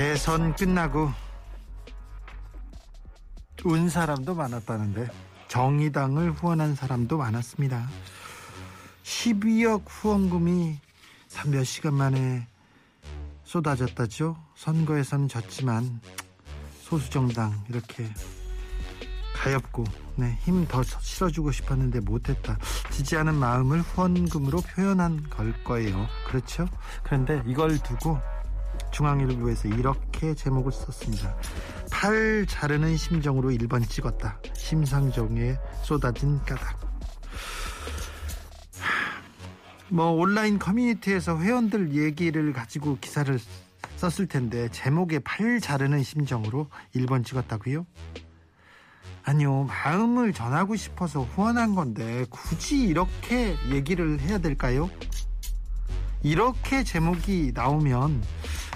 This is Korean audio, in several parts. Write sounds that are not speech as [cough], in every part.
대선 끝나고 운 사람도 많았다는데 정의당을 후원한 사람도 많았습니다. 12억 후원금이 몇 시간 만에 쏟아졌다죠. 선거에서는 졌지만 소수정당 이렇게 가엾고 네, 힘 더 실어주고 싶었는데 못했다. 지지하는 마음을 후원금으로 표현한 걸 거예요. 그렇죠? 그런데 이걸 두고 중앙일보에서 이렇게 제목을 썼습니다. 팔 자르는 심정으로 1번 찍었다. 심상정에 쏟아진 까닭. 뭐 온라인 커뮤니티에서 회원들 얘기를 가지고 기사를 썼을 텐데 제목에 팔 자르는 심정으로 1번 찍었다고요? 아니요 마음을 전하고 싶어서 후원한 건데 굳이 이렇게 얘기를 해야 될까요? 이렇게 제목이 나오면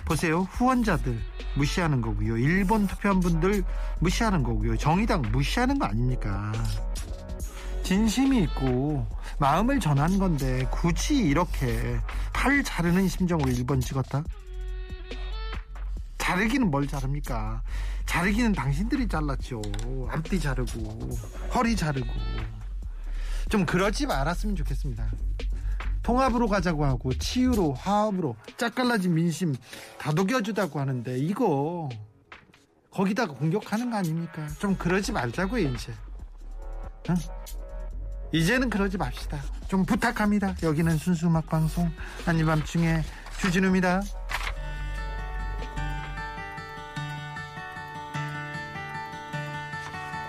보세요. 후원자들 무시하는 거고요. 일본 투표한 분들 무시하는 거고요. 정의당 무시하는 거 아닙니까? 진심이 있고 마음을 전한 건데 굳이 이렇게 팔 자르는 심정으로 1번 찍었다? 자르기는 뭘 자릅니까? 자르기는 당신들이 잘랐죠. 앞뒤 자르고 허리 자르고. 좀 그러지 말았으면 좋겠습니다 통합으로 가자고 하고 치유로 화합으로 짝갈라진 민심 다독여주다고 하는데 이거 거기다가 공격하는 거 아닙니까? 좀 그러지 말자고요 이제. 응? 이제는 그러지 맙시다. 좀 부탁합니다. 여기는 순수 음악 방송 아닌 밤중에 주진우입니다.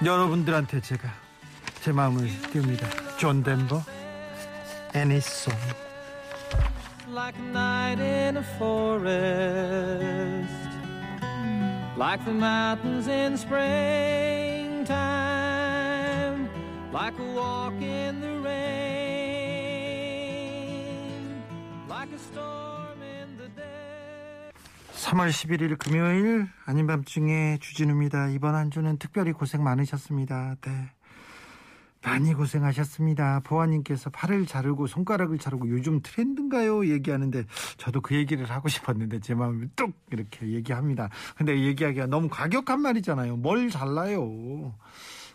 여러분들한테 제가 제 마음을 띄웁니다. 존 덴버. Any song. like a night in a forest, like the mountains in springtime, like a walk in the rain, like a storm in the day. 3월 11일 금요일 아닌 밤중에 주진우입니다. 이번 한 주는 특별히 고생 많으셨습니다. 네. 많이 고생하셨습니다. 보아님께서 팔을 자르고 손가락을 자르고 요즘 트렌드인가요? 얘기하는데 저도 그 얘기를 하고 싶었는데 제 마음이 뚝 이렇게 얘기합니다. 근데 얘기하기가 너무 과격한 말이잖아요. 뭘 잘라요?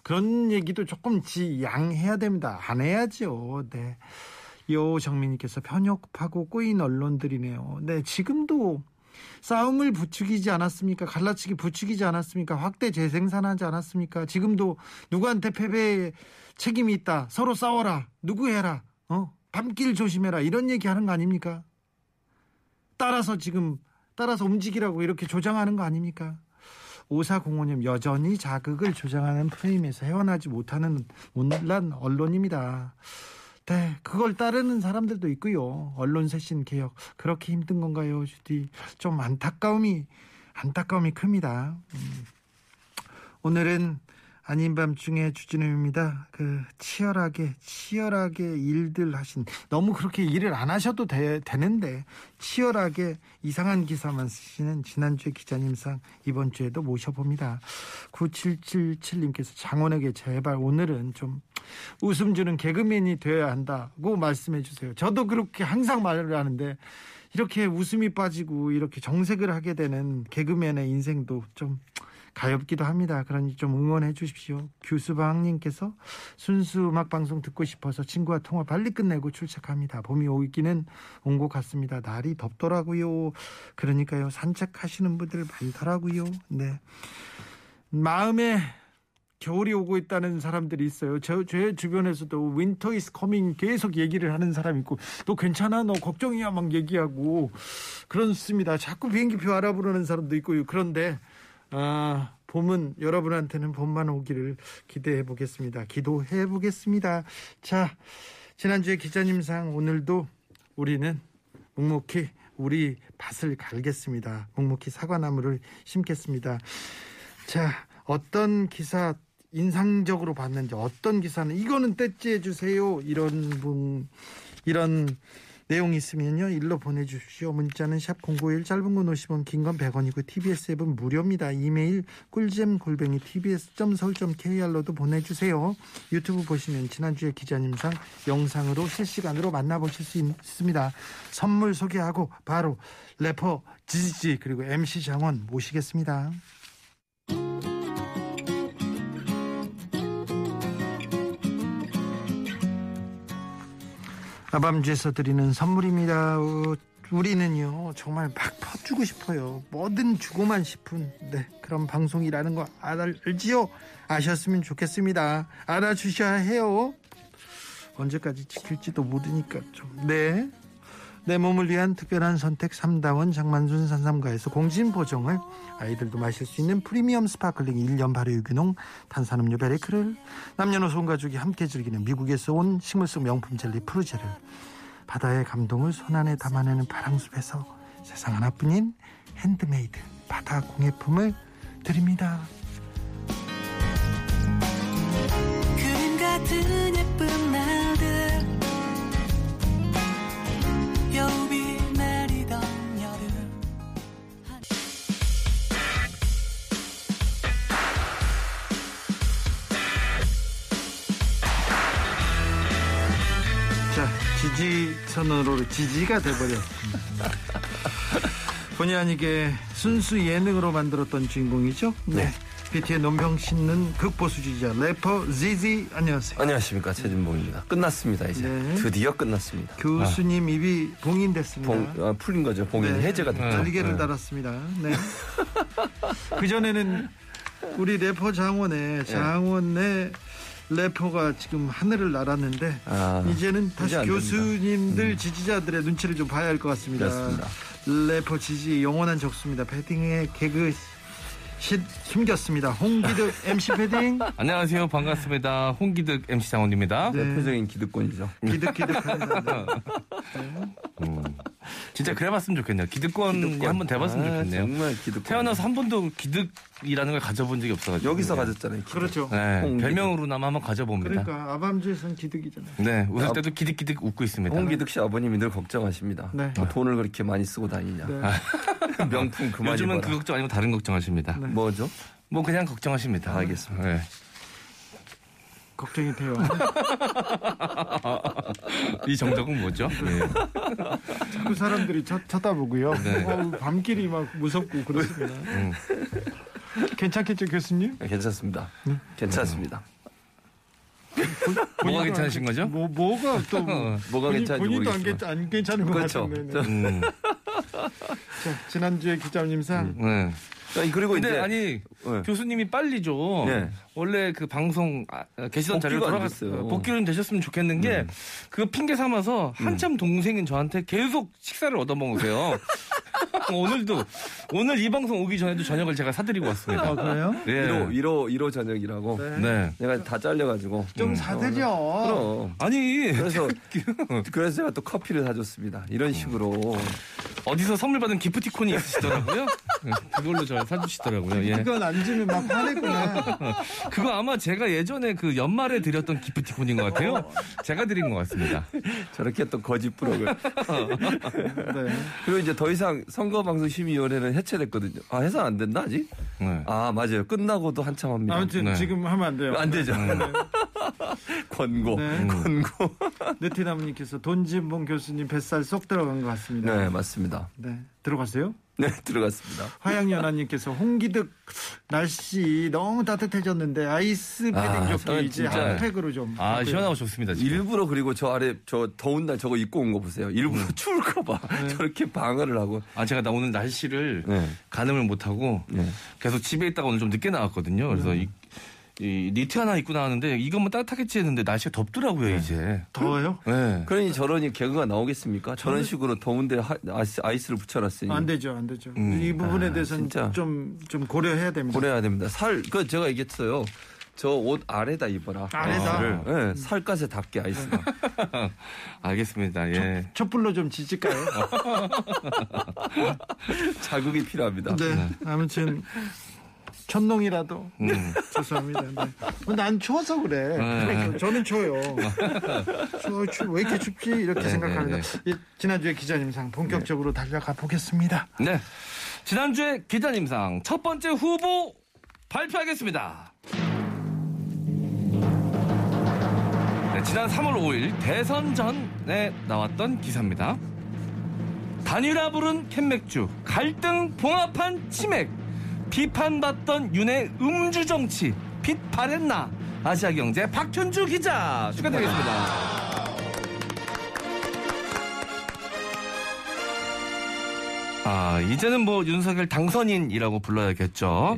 그런 얘기도 조금 지양해야 됩니다. 안 해야죠. 네. 요정민님께서 편협하고 꼬인 언론들이네요. 네, 지금도 싸움을 부추기지 않았습니까? 갈라치기 부추기지 않았습니까? 확대 재생산하지 않았습니까? 지금도 누구한테 패배에 책임이 있다. 서로 싸워라. 누구 해라. 어? 밤길 조심해라. 이런 얘기 하는 거 아닙니까? 따라서 지금 따라서 움직이라고 이렇게 조장하는 거 아닙니까? 5405님 여전히 자극을 조장하는 프레임에서 헤어나지 못하는 온란 언론입니다. 네, 그걸 따르는 사람들도 있고요. 언론 쇄신 개혁 그렇게 힘든 건가요, 주디? 좀 안타까움이 안타까움이 큽니다. 음. 오늘은 아닌 밤중에 주진우입니다. 그 치열하게 치열하게 일들 하신 너무 그렇게 일을 안 하셔도 되, 되는데 치열하게 이상한 기사만 쓰시는 지난주에 기자님상 이번 주에도 모셔봅니다. 9777님께서 장원에게 제발 오늘은 좀 웃음 주는 개그맨이 되어야 한다고 말씀해 주세요. 저도 그렇게 항상 말을 하는데 이렇게 웃음이 빠지고 이렇게 정색을 하게 되는 개그맨의 인생도 좀 가엽기도 합니다. 그러니 좀 응원해 주십시오. 규수방님께서 순수 음악 방송 듣고 싶어서 친구와 통화 빨리 끝내고 출첵합니다. 봄이 오기는 온 것 같습니다. 날이 덥더라고요. 그러니까요 산책하시는 분들 많더라고요. 네 마음에 겨울이 오고 있다는 사람들이 있어요. 저, 제 주변에서도 winter is coming 계속 얘기를 하는 사람 있고 또 괜찮아 너 걱정이야 막 얘기하고 그렇습니다. 자꾸 비행기표 알아보는 사람도 있고요. 그런데 아, 봄은 여러분한테는 봄만 오기를 기대해 보겠습니다. 기도해 보겠습니다. 자, 지난주에 기자님상 오늘도 우리는 묵묵히 우리 밭을 갈겠습니다. 묵묵히 사과나무를 심겠습니다. 자, 어떤 기사 인상적으로 봤는지 어떤 기사는 이거는 떼찌해 주세요. 이런 분 이런 내용이 있으면요. 일로 보내주십시오. 문자는 샵 091 짧은 건 50원 긴 건 100원이고 TBS 앱은 무료입니다. 이메일 꿀잼 골뱅이 tbs.서울.kr로도 보내주세요. 유튜브 보시면 지난주에 기자님상 영상으로 실시간으로 만나보실 수 있습니다. 선물 소개하고 바로 래퍼 지지지 그리고 MC 장원 모시겠습니다. 아밤주에서 드리는 선물입니다. 어, 우리는요 정말 막 퍼주고 싶어요. 뭐든 주고만 싶은 네 그런 방송이라는 거 알지요? 아셨으면 좋겠습니다. 알아주셔야 해요. 언제까지 지킬지도 모르니까 좀 네. 내 몸을 위한 특별한 선택 3다원 장만순 산삼가에서 공진 보정을 아이들도 마실 수 있는 프리미엄 sparkling 1년 발효 유기농 탄산음료 베레크를 남녀노소 온 가족이 함께 즐기는 미국에서 온 식물성 명품 젤리 프루제를 바다의 감동을 손안에 담아내는 바람숲에서 세상 하나뿐인 핸드메이드 바다 공예품을 드립니다. 그림 같은 지지선으로 지지가 돼버렸습니다. 본의 아니게 순수 예능으로 만들었던 주인공이죠. 네. BT의 논평 싣는 극보수주의자 래퍼 지지 안녕하세요. 안녕하십니까 최진봉입니다. 끝났습니다 이제 네. 드디어 끝났습니다. 교수님 입이 봉인됐습니다. 봉, 아, 풀린 거죠. 봉인 네. 해제가 됐죠. 날개를 네. 달았습니다. 네. [laughs] 그 전에는 우리 래퍼 장원의 장원의 래퍼가 지금 하늘을 날았는데 아, 이제는 다시 이제 교수님들 지지자들의 눈치를 좀 봐야 할 것 같습니다. 그렇습니다. 래퍼 지지 영원한 적수입니다. 패딩에 개그 시, 숨겼습니다. 홍기득 MC 패딩 [laughs] 안녕하세요. 반갑습니다. 홍기득 MC 장원입니다. 네. 대표적인 기득권이죠. 기득기득합니다. 음. 진짜 그래봤으면 좋겠네요. 기득권이 기득권. 한번 돼봤으면 아, 좋겠네요. 정말 기득권. 태어나서 한 번도 기득이라는 걸 가져본 적이 없어가지고. 여기서 네. 가졌잖아요. 기득. 그렇죠. 네. 별명으로나마 한번 가져봅니다. 그러니까 아밤주에서는 기득이잖아요. 네, 웃을 때도 기득기득 웃고 있습니다. 홍기득 씨 아버님이 늘 걱정하십니다. 네. 뭐 돈을 그렇게 많이 쓰고 다니냐. 네. [laughs] 명품 그만 요즘은 입어라. 그 걱정 아니고 다른 걱정하십니다. 네. 뭐죠? 뭐 그냥 걱정하십니다. 알겠습니다. 네. 걱정이 돼요. 이 정적은 뭐죠? 네. 그 사람들이 쳐, 쳐다보고요. 네. 어우, 밤길이 막 무섭고 그렇습니다. 음. 괜찮겠죠, 교수님? 네, 괜찮습니다. 네. 괜찮습니다. 뭐가 괜찮으신 거죠? 뭐 뭐가 또 뭐, [laughs] 뭐가 본인- 괜찮은지 본인도 안. 괜찮, 안 괜찮은 것 그렇죠. 같은데. 저- 음. 자, 지난주에 기자님상 네. 아니, 그리고 근데 이제 아니 네. 교수님이 빨리 좀 네. 원래 그 방송 아, 계시던 자리로 복귀가 안 돌아갔 됐어요. 음. 복귀는 되셨으면 좋겠는 게 그 핑계 삼아서 한참 동생인 저한테 계속 식사를 얻어먹으세요. [laughs] 오늘도 오늘 이 방송 오기 전에도 저녁을 제가 사드리고 왔습니다. 아, 그래요? 예. 1호 1호 1호 저녁이라고. 네. 네. 내가 다 잘려가지고. 좀 사드려. 그럼. 아니 그래서 [laughs] 그래서 제가 또 커피를 사줬습니다. 이런 식으로 어디서 선물 받은 기프티콘이 있으시더라고요. [laughs] 네, 그걸로 저 사주시더라고요. 예. 그건 안 주면 막 화내구나. 그거 아마 제가 예전에 그 연말에 드렸던 기프티콘인 것 같아요. 제가 드린 것 같습니다. 저렇게 또 거짓 부록을. [laughs] 네. 그리고 이제 더 이상 선거방송심의위원회는 해체됐거든요. 아 해서 안 된다 아직? 네. 아 맞아요. 끝나고도 한참 합니다. 아무튼 네. 지금 하면 안 돼요. 안 되죠. [laughs] 권고, 네. 권고. 네티나무님께서 돈진봉 교수님 뱃살 쏙 들어간 것 같습니다. 네 맞습니다. 네. 들어갔어요? 네 [laughs] 들어갔습니다. 화양연화님께서 홍기득 날씨 너무 따뜻해졌는데 아이스 패딩 아, 좋게 저는 이제 진짜- 핫팩으로 좀. 아. 시원하고 좋습니다. 지금. 일부러 그리고 저 아래 저 더운 날 저거 입고 온 거 보세요. 일부러 추울까봐 저렇게 방어를 하고. 아 제가 나 오늘 날씨를 네. 가늠을 못하고 네. 계속 집에 있다가 오늘 좀 늦게 나왔거든요. 그래서 이, 이 니트 하나 입고 나왔는데 이것만 따뜻하겠지 했는데 날씨가 덥더라고요 이제. 더워요? 네. 그러니 저러니 개그가 나오겠습니까? 저런 식으로 더운데 하- 아이스, 아이스를 붙여놨으니 안 되죠, 안 되죠. 음. 이 부분에 아, 대해서는 진짜. 좀, 좀 고려해야 됩니다. 고려해야 됩니다. 살, 그 제가 얘기했어요. 저 옷 아래다 입어라. 아래다? 아이스를. 네, 살갗에 닿게 아이스가. [laughs] 알겠습니다. 예. 촛불로 좀 지질까요? [laughs] 자극이 필요합니다. 네. 아무튼 천농이라도 음. 죄송합니다. 네. 어, 난 추워서 그래. 네. 저는 추워요. [laughs] 추워, 추워. 왜 이렇게 춥지? 이렇게 네, 생각합니다. 네, 이, 지난주에 기자님상 본격적으로 달려가 보겠습니다. 네. 지난주에 기자님상 첫 번째 후보 발표하겠습니다. 네, 지난 3월 5일 대선 전에 나왔던 기사입니다. 단일화 부른 캔맥주, 갈등 봉합한 치맥, 비판받던 윤의 음주 정치, 빛 발했나? 아시아경제 박현주 기자 축하드리겠습니다. 아, 이제는 뭐 윤석열 당선인이라고 불러야겠죠.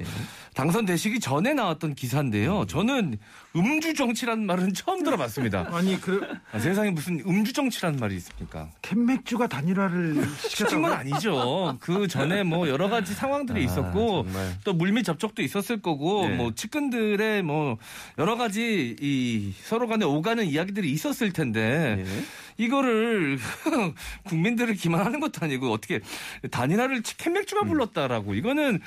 당선되시기 전에 나왔던 기사인데요. 저는 음주 정치라는 말은 처음 들어봤습니다. [laughs] 아니 그 아, 세상에 무슨 음주 정치라는 말이 있습니까? 캔맥주가 단일화를 [laughs] 시킨 건? 아니죠. 그 전에 뭐 여러 가지 상황들이 있었고 정말. 또 물밑 접촉도 있었을 거고 네. 뭐 측근들의 뭐 여러 가지 이 서로 간에 오가는 이야기들이 있었을 텐데 예. 이거를 [laughs] 국민들을 기만하는 것도 아니고 어떻게 단일화를 캔맥주가 불렀다라고 이거는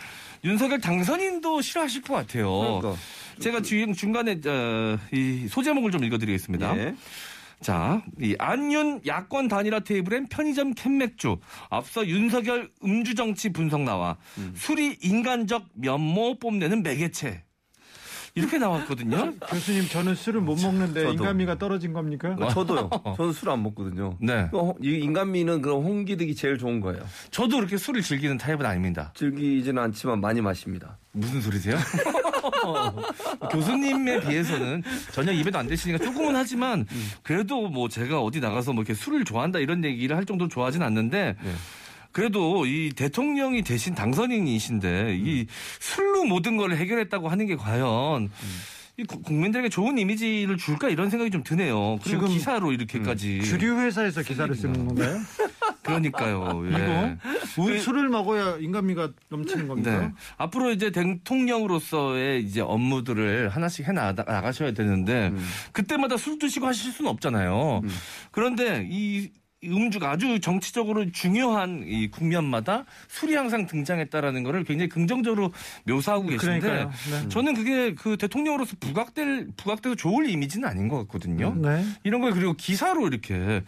윤석열 당선인도 싫어하실 것 같아요. 그러니까. 제가 지금 중간에 어, 이 소제목을 좀 읽어드리겠습니다. 예. 자, 이 안윤 야권 단일화 테이블엔 편의점 캔맥주. 앞서 윤석열 음주 정치 분석 나와 술이 인간적 면모 뽐내는 매개체. 이렇게 나왔거든요. 교수님 저는 술을 못 먹는데 저도. 인간미가 떨어진 겁니까? 아, 저도요. [laughs] 저는 술 안 먹거든요. 네. 그 홍- 이 인간미는 그런 홍기득이 제일 좋은 거예요. 저도 그렇게 술을 즐기는 타입은 아닙니다. 즐기지는 않지만 많이 마십니다. 무슨 소리세요? [laughs] 교수님에 비해서는 전혀 입에도 안 대시니까 조금은 하지만 그래도 뭐 제가 어디 나가서 뭐 이렇게 술을 좋아한다 이런 얘기를 할 정도로 좋아하진 않는데 그래도 이 대통령이 대신 당선인이신데 이 술로 모든 걸 해결했다고 하는 게 과연 이 구- 국민들에게 좋은 이미지를 줄까 이런 생각이 좀 드네요. 지금 기사로 이렇게까지 주류 회사에서 기사를 쓰는 건가요? [laughs] 그러니까요. 예. 우- 술을 먹어야 인간미가 넘치는 겁니까? 네. 앞으로 이제 대통령으로서의 이제 업무들을 하나씩 해 나가- 나가셔야 되는데 그때마다 술 드시고 하실 수는 없잖아요. 그런데 이 음주가 아주 정치적으로 중요한 이 국면마다 술이 항상 등장했다라는 거를 굉장히 긍정적으로 묘사하고 계신데. 네. 저는 그게 그 대통령으로서 부각될 부각돼서 좋을 이미지는 아닌 것 같거든요. 네. 이런 걸 그리고 기사로 이렇게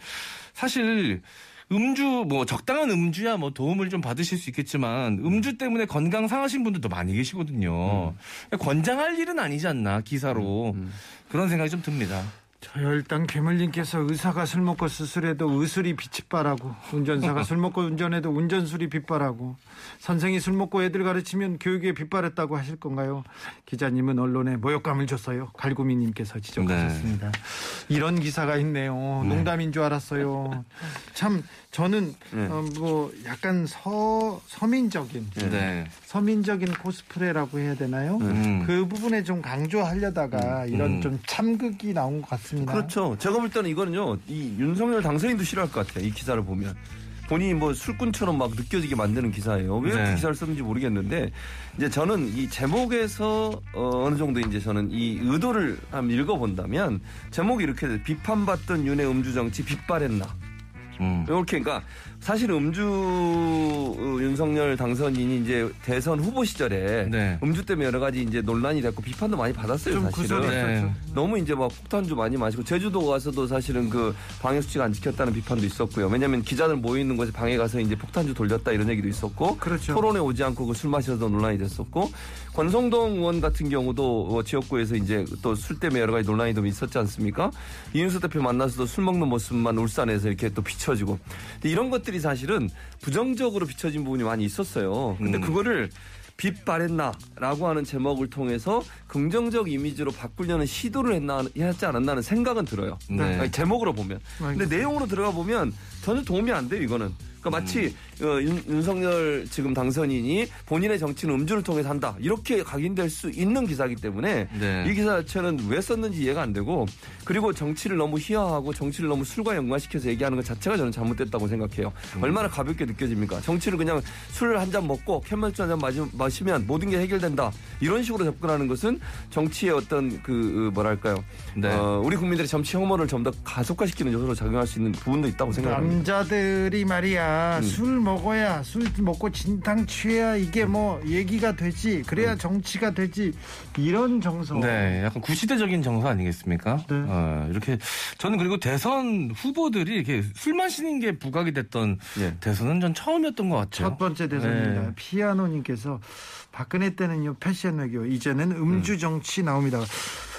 사실 음주 뭐 적당한 음주야 뭐 도움을 좀 받으실 수 있겠지만 음주 때문에 건강 상하신 분들도 많이 계시거든요. 권장할 일은 아니지 않나 기사로 그런 생각이 좀 듭니다. 저혈당 괴물님께서 의사가 술 먹고 수술해도 의술이 빛바라고 운전사가 술 먹고 운전해도 운전술이 빛바라고 선생이 술 먹고 애들 가르치면 교육에 빛바랬다고 하실 건가요? 기자님은 언론에 모욕감을 줬어요. 갈구미님께서 지적하셨습니다. 이런 기사가 있네요. 농담인 줄 알았어요. 참 저는 네. 어, 뭐 약간 서 서민적인 네. 서민적인 코스프레라고 해야 되나요? 음. 그 부분에 좀 강조하려다가 이런 좀 참극이 나온 것 같습니다. 그렇죠. 제가 볼 때는 이거는요, 이 윤석열 당선인도 싫어할 것 같아요. 이 기사를 보면. 본인이 뭐 술꾼처럼 막 느껴지게 만드는 기사예요. 왜 네. 그 기사를 썼는지 모르겠는데, 이제 저는 이 제목에서 어, 어느 정도 이제 저는 이 의도를 한번 읽어본다면, 제목이 이렇게. 비판받던 윤의 음주 정치 빗발했나. 음. 이렇게 그러니까 사실 음주 어, 윤석열 당선인이 이제 대선 후보 시절에 네. 음주 때문에 여러 가지 이제 논란이 됐고 비판도 많이 받았어요 좀 사실은. 네. 너무 이제 막 폭탄주 많이 마시고 제주도 가서도 사실은 그 방해 수칙 안 지켰다는 비판도 있었고요. 왜냐하면 기자들 모여 있는 곳에 방해 가서 이제 폭탄주 돌렸다 이런 얘기도 있었고 그렇죠. 토론에 오지 않고 그 술 마셔서 논란이 됐었고 권성동 의원 같은 경우도 어, 지역구에서 이제 또 술 때문에 여러 가지 논란이 좀 있었지 않습니까? 이윤수 대표 만나서도 술 먹는 모습만 울산에서 이렇게 또 비춰지고 이런 것 들이 사실은 부정적으로 비춰진 부분이 많이 있었어요. 근데 음. 그거를 빛 발했나라고 하는 제목을 통해서 긍정적 이미지로 바꾸려는 시도를 했나 했지 않았나는 생각은 들어요. 네. 제목으로 보면. 근데 알겠습니다. 내용으로 들어가 보면 전혀 도움이 안 돼요. 이거는 그러니까 마치 어, 윤, 윤석열 지금 당선인이 본인의 정치는 음주를 통해서 한다 이렇게 각인될 수 있는 기사이기 때문에 네. 이 기사 자체는 왜 썼는지 이해가 안 되고 그리고 정치를 너무 희화하고 정치를 너무 술과 연관시켜서 얘기하는 것 자체가 저는 잘못됐다고 생각해요. 음. 얼마나 가볍게 느껴집니까? 정치를 그냥 술한잔 먹고 캔맥주 한 잔 마시면 모든 게 해결된다 이런 식으로 접근하는 것은 정치의 어떤 그 어, 뭐랄까요? 네. 어, 우리 국민들의 정치 혐오를 좀 더 가속화시키는 요소로 작용할 수 있는 부분도 있다고 생각합니다. 남자들이 말이야 술 먹어야 술 먹고 진탕 취해야 이게 뭐 얘기가 되지 그래야 정치가 되지 이런 정서 네, 약간 구시대적인 정서 아니겠습니까? 네. 어, 이렇게 저는 그리고 대선 후보들이 이렇게 술 마시는 게 부각이 됐던 예. 대선은 전 처음이었던 것 같아요. 첫 번째 대선입니다. 네. 피아노님께서 박근혜 때는요 패션 외교 이제는 음주 정치 나옵니다.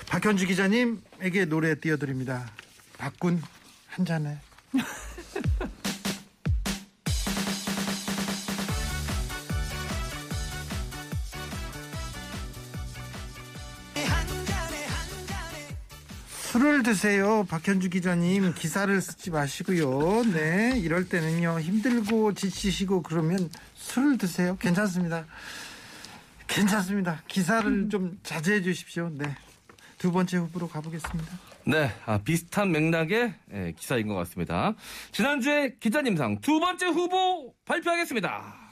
박현주 기자님에게 노래 띄워드립니다. 박군 한 잔에 [laughs] 술을 드세요. 박현주 기자님 기사를 쓰지 마시고요. 네, 이럴 때는요 힘들고 지치시고 그러면 술을 드세요. 괜찮습니다. 괜찮습니다. 기사를 좀 자제해 주십시오. 네, 두 번째 후보로 가보겠습니다. 네, 아, 비슷한 맥락의 예, 기사인 것 같습니다. 지난주에 기자님상 두 번째 후보 발표하겠습니다.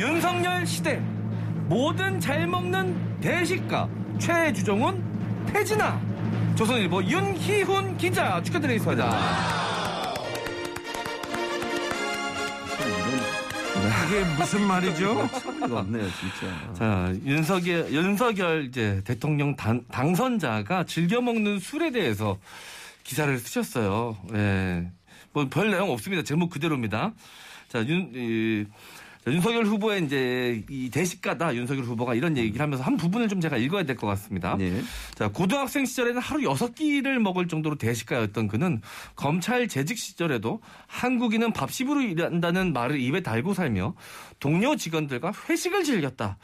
윤석열 시대 모든 잘 먹는 대식가 최주정훈 태진아 조선일보 윤희훈 기자 축하드리겠습니다. 이게 무슨 말이죠? 이거 없네요, 진짜. 자, 윤석열, 윤석열 이제 대통령 당, 당선자가 즐겨 먹는 술에 대해서 기사를 쓰셨어요. 예. 뭐별 내용 없습니다. 제목 그대로입니다. 자, 윤, 이, 윤석열 후보의 이제 이 대식가다 윤석열 후보가 이런 얘기를 하면서 한 부분을 좀 제가 읽어야 될 것 같습니다. 예. 자, 고등학생 시절에는 하루 여섯 끼를 먹을 정도로 대식가였던 그는 검찰 재직 시절에도 한국인은 밥식으로 일한다는 말을 입에 달고 살며 동료 직원들과 회식을 즐겼다.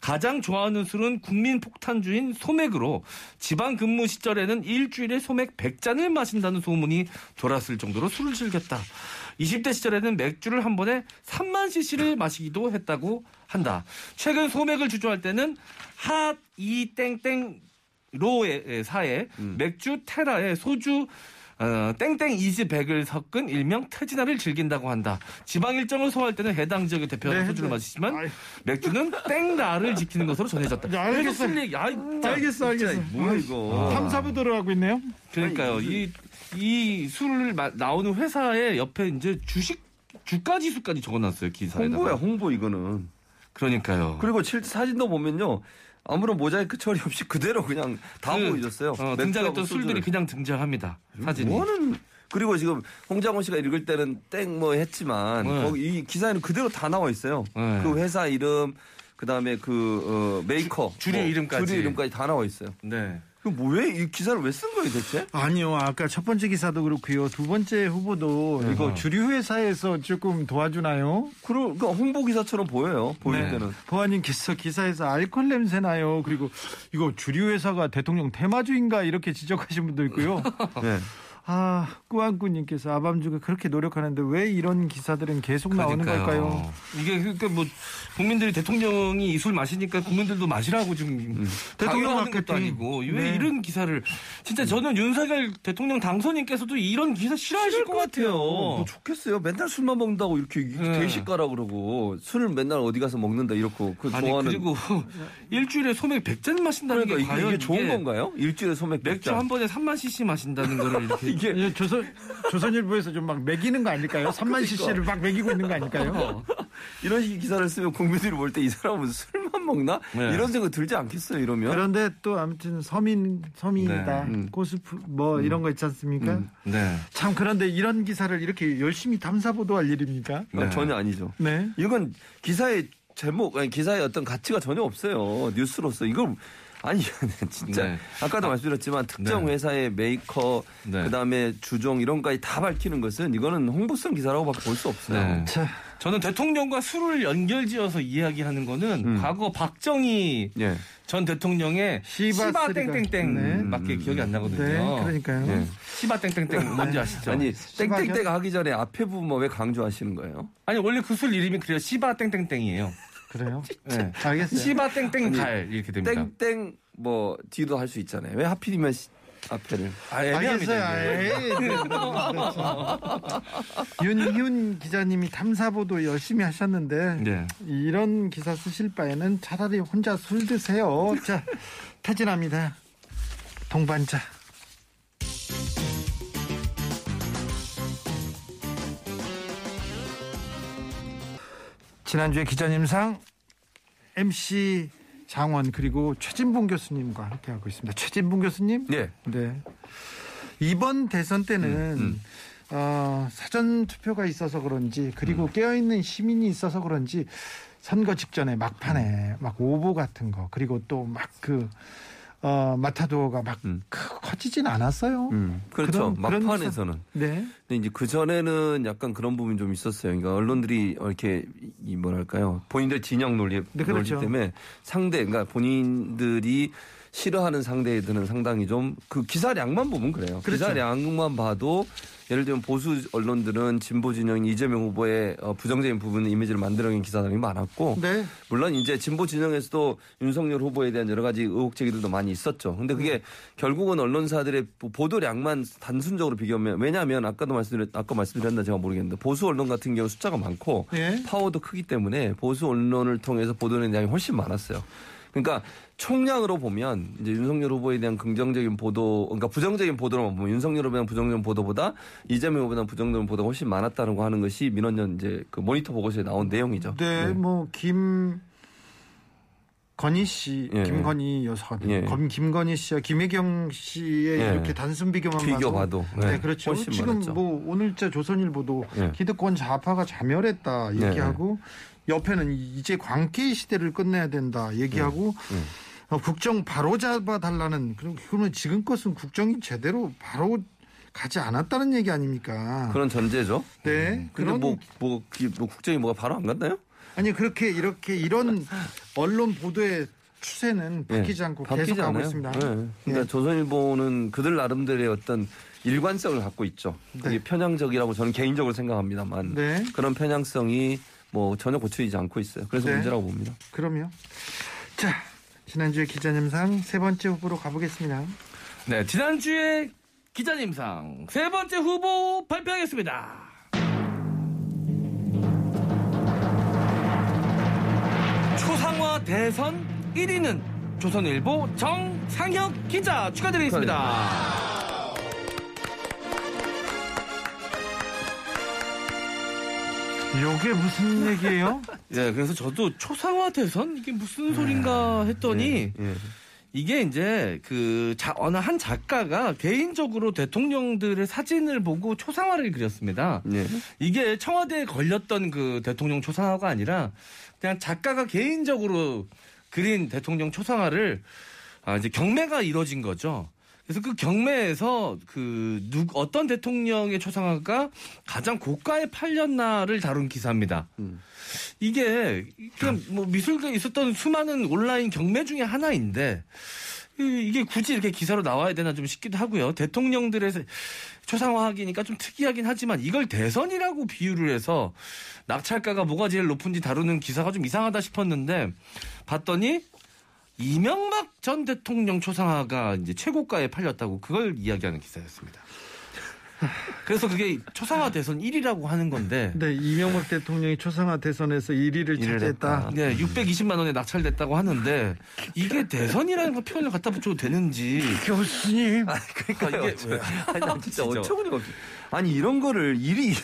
가장 좋아하는 술은 국민 폭탄주인 소맥으로 지방 근무 시절에는 일주일에 소맥 100잔을 마신다는 소문이 돌았을 정도로 술을 즐겼다. 20대 시절에는 맥주를 한 번에 3만 cc를 마시기도 했다고 한다. 최근 소맥을 주조할 때는 핫 이 땡땡 로의 사에 맥주 테라에 소주 어, 땡땡 is back을 섞은 일명 태진아를 즐긴다고 한다. 지방 일정을 소화할 때는 해당 지역의 대표하는 네, 소주를 네. 마시지만 아이. 맥주는 땡라를 지키는 것으로 전해졌다. 아이, 진짜. 알겠어, 알겠어. 뭐야, 이거. 탐사부 들어가고 있네요. 그러니까요. 이, 이 술을 마- 나오는 회사에 옆에 이제 주식 주가 지수까지 적어놨어요 기사에다가. 홍보야, 홍보 이거는. 그러니까요. 그리고 실 사진도 보면요. 아무런 모자이크 처리 없이 그대로 그냥 다 그, 보여줬어요. 어, 등장했던. 술들이 그냥 등장합니다. 사진이. 뭐는 그리고 지금 홍장원 씨가 읽을 때는 땡 뭐 했지만 네. 거기 이 기사에는 그대로 다 나와 있어요. 네. 그 회사 이름 그다음에 그 어, 메이커 주류 이름까지. 주류 이름까지 다 나와 있어요. 네. 그뭐왜이 기사를 왜 쓴 거예요 대체? 아니요, 아까 첫 번째 기사도 그렇고요. 두 번째 후보도 이거 주류 회사에서 조금 도와주나요? 그러, 그러니까 홍보 기사처럼 보여요. 보일 네. 때는. 보아님께서 기사에서 알코올 냄새 나요. 그리고 이거 주류 회사가 대통령 테마주인가 이렇게 지적하신 분도 있고요. 네. 아, 꾸안꾸님께서 아밤주가 그렇게 노력하는데 왜 이런 기사들은 계속 나오는 그러니까요. 걸까요? 이게 그러니까 뭐 국민들이 대통령이 이 술 마시니까 국민들도 마시라고 지금 대통령 강요하는 것도. 아니고 왜 네. 이런 기사를 진짜 저는 윤석열 대통령 당선인께서도 이런 기사 싫어하실 것 같아요. 뭐 좋겠어요. 맨날 술만 먹는다고 이렇게 네. 대식가라 그러고 술을 맨날 어디 가서 먹는다 이렇고 그 아니 좋아하는 그리고 [laughs] 일주일에 소맥 100잔 마신다는 그러니까 게 이게, 과연 이게 좋은 건가요? 일주일에 소맥 맥주 백잔. 한 번에 3만 cc 마신다는 거를 이렇게 [laughs] 이게 예, 조선 조선일보에서 좀 막 매기는 거 아닐까요? 3만 cc를 막 매기고 있는 거 아닐까요? [laughs] 이런 식 기사를 쓰면 국민들이 볼 때 이 사람은 술만 먹나? 네. 이런 생각 들지 않겠어요, 이러면? 그런데 또 아무튼 서민 서민이다 네, 음. 고스프 뭐 이런 거 있지 않습니까? 음. 네. 참 그런데 이런 기사를 이렇게 열심히 탐사 보도할 일입니까? 아, 전혀 아니죠. 네. 이건 기사의 제목, 아니, 기사의 어떤 가치가 전혀 없어요. 뉴스로서. 이걸, 아니, 진짜. 네. 아까도 말씀드렸지만 특정 네. 회사의 메이커, 네. 그 다음에 주종 이런 거까지 다 밝히는 것은 이거는 홍보성 기사라고 밖에 볼 수 없어요. 네. 자, 저는 대통령과 술을 연결지어서 이야기하는 거는 음. 과거 박정희 예. 전 대통령의 시바 시바. 땡땡땡 네. 밖에 기억이 안 나거든요. 네, 그러니까요. 예. 시바 땡땡땡 뭔지 아시죠? 아니? 땡땡땡 하기 전에 앞에 부분 왜 강조하시는 거예요? 아니 원래 그 술 이름이 그래요. 시바 땡땡땡이에요. 그래요? 네. 알겠어요. 시바 땡땡 달 이렇게 됩니다. 땡땡 뭐 뒤도 할 수 있잖아요. 왜 하필이면 시- 앞에를? 아, 알겠어요. 애매합니다. 에이. 윤희훈 기자님이 탐사보도 열심히 하셨는데 네. 이런 기사 쓰실 바에는 차라리 혼자 술 드세요. 자, 퇴진합니다. 동반자. 지난주에 기자님상 MC 장원 그리고 최진봉 교수님과 함께 하고 있습니다. 최진봉 교수님. 네. 네. 이번 대선 때는 음, 어, 사전 투표가 있어서 그런지 그리고 깨어 있는 시민이 있어서 그런지 선거 직전에 막판에 막 오보 같은 거 그리고 또 막 그 어, 마타도어가 막 음. 크- 커지진 않았어요. 음, 그렇죠. 그런- 그런 막판에서는. 네. 근데 이제 그 전에는 약간 그런 부분이 좀 있었어요. 그러니까 언론들이 이렇게 이 뭐랄까요 본인들 진영 논리, 네, 그렇죠. 논리 때문에 상대, 그러니까 본인들이 싫어하는 상대들은 상당히 좀 그 기사량만 보면 그래요. 그렇죠. 기사량만 봐도 예를 들면 보수 언론들은 진보 진영 이재명 후보의 어, 부정적인 부분 이미지를 만들어낸 기사들이 많았고 네. 물론 이제 진보 진영에서도 윤석열 후보에 대한 여러 가지 의혹 제기들도 많이 있었죠. 근데 그게 결국은 언론사들의 보- 보도량만 단순적으로 비교하면 왜냐하면 아까도 말씀드렸 아까 말씀드렸나 제가 모르겠는데 보수 언론 같은 경우 숫자가 많고 네. 파워도 크기 때문에 보수 언론을 통해서 보도는 양이 훨씬 많았어요. 그러니까 총량으로 보면 이제 윤석열 후보에 대한 긍정적인 보도, 그러니까 부정적인 보도로만 보면 윤석열 후보에 대한 부정적인 보도보다 이재명 후보에 대한 부정적인 보도가 훨씬 많았다는 거 하는 것이 민원연 이제 그 모니터 보고서에 나온 내용이죠. 네, 뭐김 건희 씨, 예. 김건희 여사, 예. 검 김건희 씨와 김혜경 씨의 예. 이렇게 단순 비교만 비교 봐도, 네, 네, 그렇죠. 지금 많았죠. 뭐 오늘자 조선일보도 예. 기득권 좌파가 자멸했다 얘기하고 옆에는 이제 광케이 시대를 끝내야 된다 얘기하고 예. 어, 국정 바로 잡아 달라는 그러면 지금 것은 국정이 제대로 바로 가지 않았다는 얘기 아닙니까? 그런 전제죠. 네, 근데 그런- 뭐, 뭐, 기- 뭐 국정이 뭐가 바로 안 갔나요? 아니 그렇게 이렇게 이런 언론 보도의 추세는 예. 바뀌지 않고 바뀌지 계속 가고. 있습니다. 네. 그러니까 예. 조선일보는 그들 나름대로의 어떤 일관성을 갖고 있죠. 그게 편향적이라고 저는 개인적으로 생각합니다만 네. 그런 편향성이 뭐 전혀 고쳐지지 않고 있어요. 그래서 네. 문제라고 봅니다. 그럼요. 자 지난주에 기자님상 세 번째 후보로 가보겠습니다. 네, 지난주에 기자님상 세 번째 후보 발표하겠습니다. 초상화 대선 1위는 조선일보 정상혁 기자 축하드리겠습니다. 요게 무슨 얘기예요? [laughs] 예, 그래서 저도 초상화 대선 이게 무슨 소린가 했더니 예. 이게 이제 그 자, 어느 한 작가가 개인적으로 대통령들의 사진을 보고 초상화를 그렸습니다. 예. 이게 청와대에 걸렸던 그 대통령 초상화가 아니라 그냥 작가가 개인적으로 그린 대통령 초상화를 아, 이제 경매가 이루어진 거죠. 그래서 그 경매에서 그 누, 어떤 대통령의 초상화가 가장 고가에 팔렸나를 다룬 기사입니다. 음. 이게 그냥 뭐 미술관에 있었던 수많은 온라인 경매 중에 하나인데 이- 이게 굳이 이렇게 기사로 나와야 되나 좀 싶기도 하고요. 대통령들의 초상화하기니까 좀 특이하긴 하지만 이걸 대선이라고 비유를 해서 낙찰가가 뭐가 제일 높은지 다루는 기사가 좀 이상하다 싶었는데 봤더니 이명박 전 대통령 초상화가 이제 최고가에 팔렸다고 그걸 이야기하는 기사였습니다. [laughs] 그래서 그게 초상화 대선 1위라고 하는 건데 네, 이명박 대통령이 초상화 대선에서 1위를 일위를 차지했다. 했다. 네, 620만 원에 낙찰됐다고 하는데 이게 대선이라는 거 표현을 갖다 붙여도 되는지 교수님, 그러니까 이게 왜- 아니, 나 진짜. 어처구니가 없어. 아니 이런 거를 일이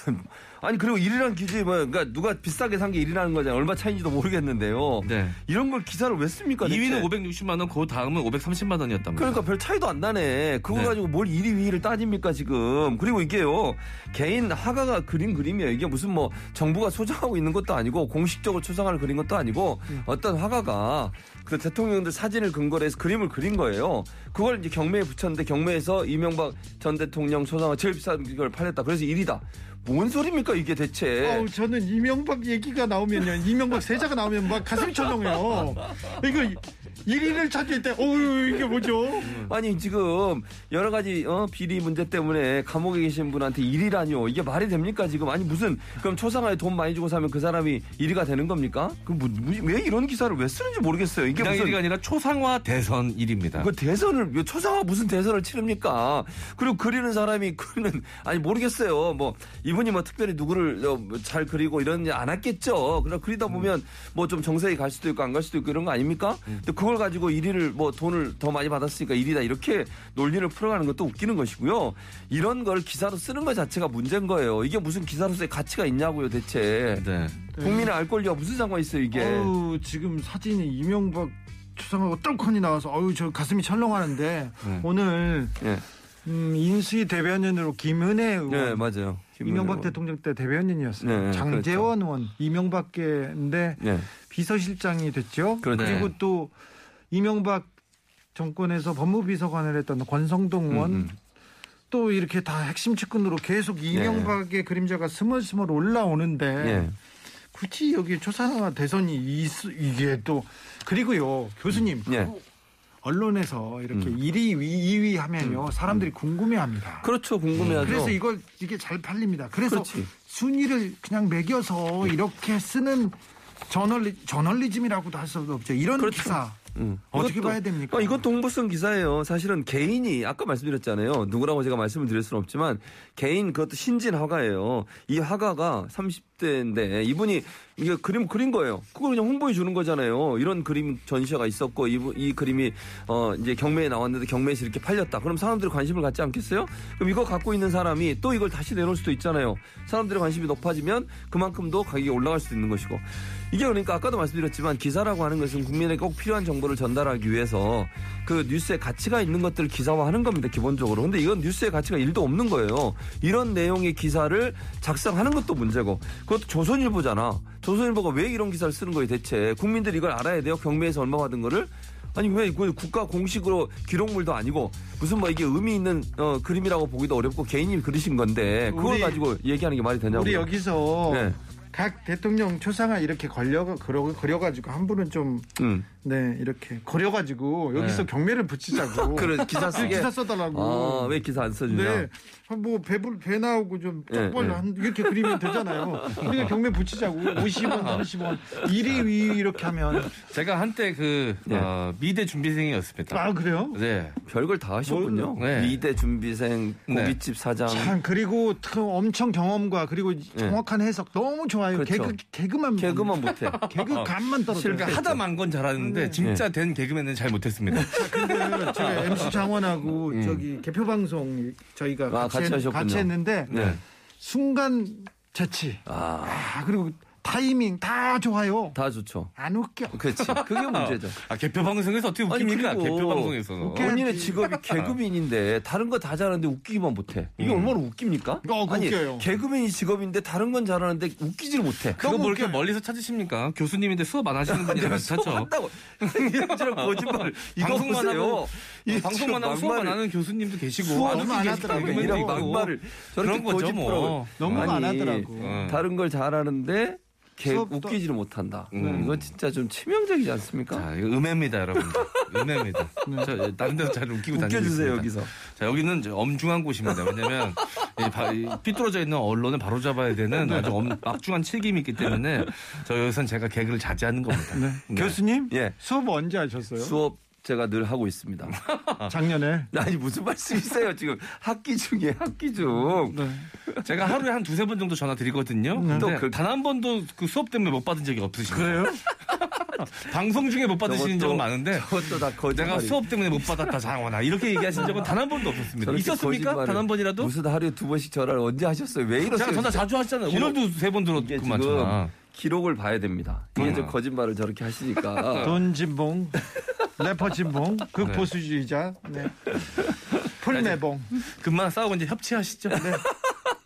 아니 그리고 일이라는 기준이 뭐야? 그러니까 누가 비싸게 산게 일이라는 거잖아요. 얼마 차인지도 모르겠는데요. 네. 이런 걸 기사를 왜 씁니까? 대체? 2위는 560만 원, 그 다음은 530만 원이었답니다. 그러니까 별 차이도 안 나네. 그거 네. 가지고 뭘 1위, 2위를 따집니까, 지금. 그리고 이게요, 개인 화가가 그린 그림이에요. 이게 무슨 뭐 정부가 소장하고 있는 것도 아니고 공식적으로 초상화를 그린 것도 아니고 어떤 화가가 그 대통령들 사진을 근거로 해서 그림을 그린 거예요. 그걸 이제 경매에 붙였는데 경매에서 이명박 전 대통령 초상화 제일 비싼 걸 팔렸다. 그래서 1위다. 뭔 소리입니까 이게 대체? 어우, 저는 이명박 얘기가 나오면요. 이명박 세자가 나오면 막 가슴이 철렁해요. 이거 1위를 찾을 때, 어우, 이게 뭐죠? 아니 지금 여러 가지 어, 비리 문제 때문에 감옥에 계신 분한테 일이라뇨 이게 말이 됩니까 지금 아니 무슨 그럼 초상화에 돈 많이 주고 사면 그 사람이 1위가 되는 겁니까? 그왜 이런 기사를 왜 쓰는지 모르겠어요. 이게 무슨 1위가 아니라 초상화 대선 1위입니다. 그 대선을 왜 초상화 무슨 대선을 치릅니까? 그리고 그리는 사람이 [laughs] 그리는 아니 모르겠어요. 뭐 이분이 뭐 특별히 누구를 어, 잘 그리고 이런 안 했겠죠. 그러나 그리다 보면 뭐 좀 정색이 갈 수도 있고 안 갈 수도 있고 이런 거 아닙니까? 근데 그걸 가지고 1위를 뭐 돈을 더 많이 받았으니까 1위다 이렇게 논리를 풀어가는 것도 웃기는 것이고요. 이런 걸 기사로 쓰는 것 자체가 문제인 거예요. 이게 무슨 기사로서의 가치가 있냐고요, 대체. 네. 국민의 알 권리와 무슨 상관이 있어요, 이게. 어우, 지금 사진이 이명박 추상하고 똘컨이 나와서, 어우, 저 가슴이 철렁하는데, 네. 오늘, 예. 음, 인수위 대변인으로 김은혜 의원. 네, 맞아요. 이명박 김은혜 대통령 때 대변인이었어요. 네, 장재원 의원, 이명박계인데 의원. 예. 비서실장이 됐죠. 그렇죠. 리고 또 이명박 정권에서 법무비서관을 했던 권성동 의원 음, 음. 또 이렇게 다 핵심 측근으로 계속 이명박의 그림자가 스멀스멀 올라오는데 예. 굳이 여기 초상화 대선이 있, 이게 또 그리고요 교수님 예. 언론에서 이렇게 음. 1위, 2위 하면요 사람들이 궁금해합니다. 그렇죠. 궁금해하죠. 그래서 이걸 이게 잘 팔립니다. 그래서 그렇지. 순위를 그냥 매겨서 이렇게 쓰는 저널리 저널리즘이라고도 할 수도 없죠. 이런 그렇죠. 기사 음. 어떻게 이것도- 봐야 됩니까? 어, 이것도 홍보성 기사예요. 사실은 개인이 아까 말씀드렸잖아요. 누구라고 제가 말씀을 드릴 수는 없지만 개인 그것도 신진 화가예요. 이 화가가 30 대인데 이분이 이게 그림 그린 거예요. 그걸 그냥 홍보해 주는 거잖아요. 이런 그림 전시회가 있었고 이, 이 그림이 어 이제 경매에 나왔는데 경매에서 이렇게 팔렸다. 그럼 사람들이 관심을 갖지 않겠어요? 그럼 이거 갖고 있는 사람이 또 이걸 다시 내놓을 수도 있잖아요. 사람들의 관심이 높아지면 그만큼 더 가격이 올라갈 수도 있는 것이고. 이게 그러니까 아까도 말씀드렸지만 기사라고 하는 것은 국민에게 꼭 필요한 정보를 전달하기 위해서 그 뉴스의 가치가 있는 것들을 기사화하는 겁니다 기본적으로. 근데 이건 뉴스의 가치가 일도 없는 거예요. 이런 내용의 기사를 작성하는 것도 문제고 그것도 조선일보잖아. 조선일보가 왜 이런 기사를 쓰는 거예요 대체. 국민들이 이걸 알아야 돼요. 경매에서 얼마 받은 거를. 아니 왜 이거 국가 공식으로 기록물도 아니고 무슨 뭐 이게 의미 있는 어, 그림이라고 보기도 어렵고 개인이 그리신 건데 그걸 우리- 가지고 얘기하는 게 말이 되냐고. 우리 여기서 네. 각 대통령 초상화 이렇게 걸려 그려 그려가지고 한 분은 좀 음. 네 이렇게 그려가지고 여기서 네. 경매를 붙이자고. [laughs] 그래 기사 쓰게. 기사 써달라고. 아, 왜 기사 안 써주냐? 네. 뭐 배불 배 나오고 좀 예, 쪽벌 예. 한 이렇게 그리면 되잖아요. 우리가 경매 붙이자고 50원, 30원, 1위, 2위 이렇게 하면 제가 한때 그 네. 어, 미대 준비생이었습니다. 아 그래요? 네. 별걸 다 하셨군요. 뭐, 네. 미대 준비생, 네. 고깃집 사장. 참 그리고 그 엄청 경험과 그리고 정확한 해석 너무 좋아요. 그렇죠. 개그 개그만 개그만 못해. 개그 감만 떨어져요. 그러니까 하다 만 건 잘하는데 네. 진짜 된 개그맨은 잘 못했습니다. 근데 제가 [laughs] MC 장원하고 저기 개표 방송 저희가 음. 아, 같이, 같이 했, 하셨군요. 같이 했는데 네. 순간 재치. 아, 아 그리고 타이밍 다 좋아요. 다 좋죠. 안 웃겨. 그렇지. 그게 문제죠. [laughs] 아, 개표 방송에서 어떻게 아니, 웃깁니까? 그리고 개표 방송에서. 본인의 직업이 [laughs] 개그맨인데 다른 거 다 잘하는데 웃기기만 못해. 이게 얼마나 웃깁니까? 어, 아니 웃겨요. 개그맨이 직업인데 다른 건 잘하는데 웃기지를 못해. 그거 뭐 이렇게. 멀리서 찾으십니까? 교수님인데 수업 안 하시는 분이랑 비슷하죠. 한다고 이런 거짓말. [laughs] 이거 방송만 보세요. 이 방송만 하고 수업 안 하는 교수님도 계시고 수업 안 하더라고요. 이런. 막말을 저렇게 그런 거죠, 뭐. 너무 안 하더라고. 어. 다른 걸 잘하는데 개, 웃기지를 못한다. 음. 이거 진짜 좀 치명적이지 않습니까? 자, 이거 음해입니다, 여러분. [laughs] 음해입니다. 저 다른 데서 잘 웃기고 다니고 웃겨주세요. 여기서. 자, 여기는 저 엄중한 곳입니다. 왜냐면 이 삐뚤어져 있는 언론을 바로잡아야 되는 아주 엄- 막중한 책임이 있기 때문에 저 여기선 제가 개그를 자제하는 겁니다. 네. 교수님 예. 수업 언제 하셨어요? 수업 제가 늘 하고 있습니다. [laughs] 작년에. 아니 무슨 말씀이세요 지금 학기 중에 학기 중. 네. 제가 하루에 한 두세 번 정도 전화 드리거든요. 또 근데 그- 단한 번도 그 수업 때문에 못 받은 적이 없으시죠? 그래요? [laughs] 방송 중에 못 받으시는 저것도- 적은 많은데 그것도 다 거짓말. 내가 수업 때문에 못 받았다 장원아 이렇게 얘기하신 적은 단 한 번도 없었습니다. 있었습니까? 단 한 번이라도? 무슨 하루에 두 번씩 전화를 언제 하셨어요? 왜 이러세요? 제가 전화 자주 하시잖아요. 기록- 오늘도 세 번 들었구만 전화. 기록을 봐야 됩니다. 이게 음. 좀 거짓말을 저렇게 하시니까. [laughs] 돈 진봉, 래퍼 진봉, 네. 극보수주의자, 네. 풀매봉. 그만 싸우고 이제 협치하시죠. 네.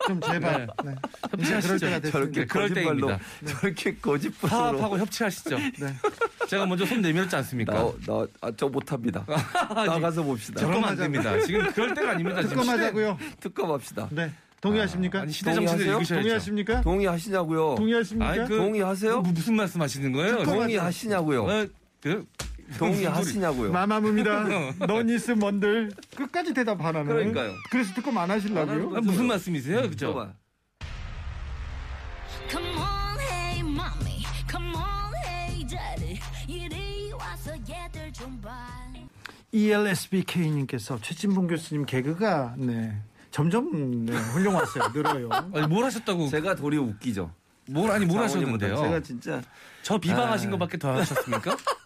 좀 제발. 네. 그럴 협치하시죠. 저렇게 네, 그럴 때입니다. 저렇게 거짓말로 파업하고 협치하시죠. 네. 제가 먼저 손 내밀었지 않습니까? 나나저 못합니다. 나가서 봅시다. 그러면 안 됩니다. 지금 그럴 때가 아닙니다. 지금 특검하자고요. 특검합시다. 네. 동의하십니까? 아니 시대 정신을? 읽으셔야죠. 동의하십니까? 동의하시냐고요? 동의하십니까? 아이, 그- 동의하세요? 뭐 무슨 말씀하시는 거예요? 동의하시냐고요? 어, 그 동의하시냐고요? 마마무입니다. 너니스 [laughs] 뭔들 끝까지 대답 안 하네. 그러니까요. 그래서 특검 안 하시려고요? 아, 무슨 말씀이세요? 그죠? 봐봐. Come on, hey, mommy. Come on, hey, daddy. 이리 와서 얘들 좀 봐. E ELSBK님께서 최진봉 교수님 개그가 네 점점 네, 훌륭하세요. 늘어요. [laughs] 아니, 뭘 하셨다고? 제가 도리어 웃기죠. 뭘 아니 뭘 하셨는데요? 제가 진짜 저 비방하신 아. 것밖에 더 하셨습니까? [laughs]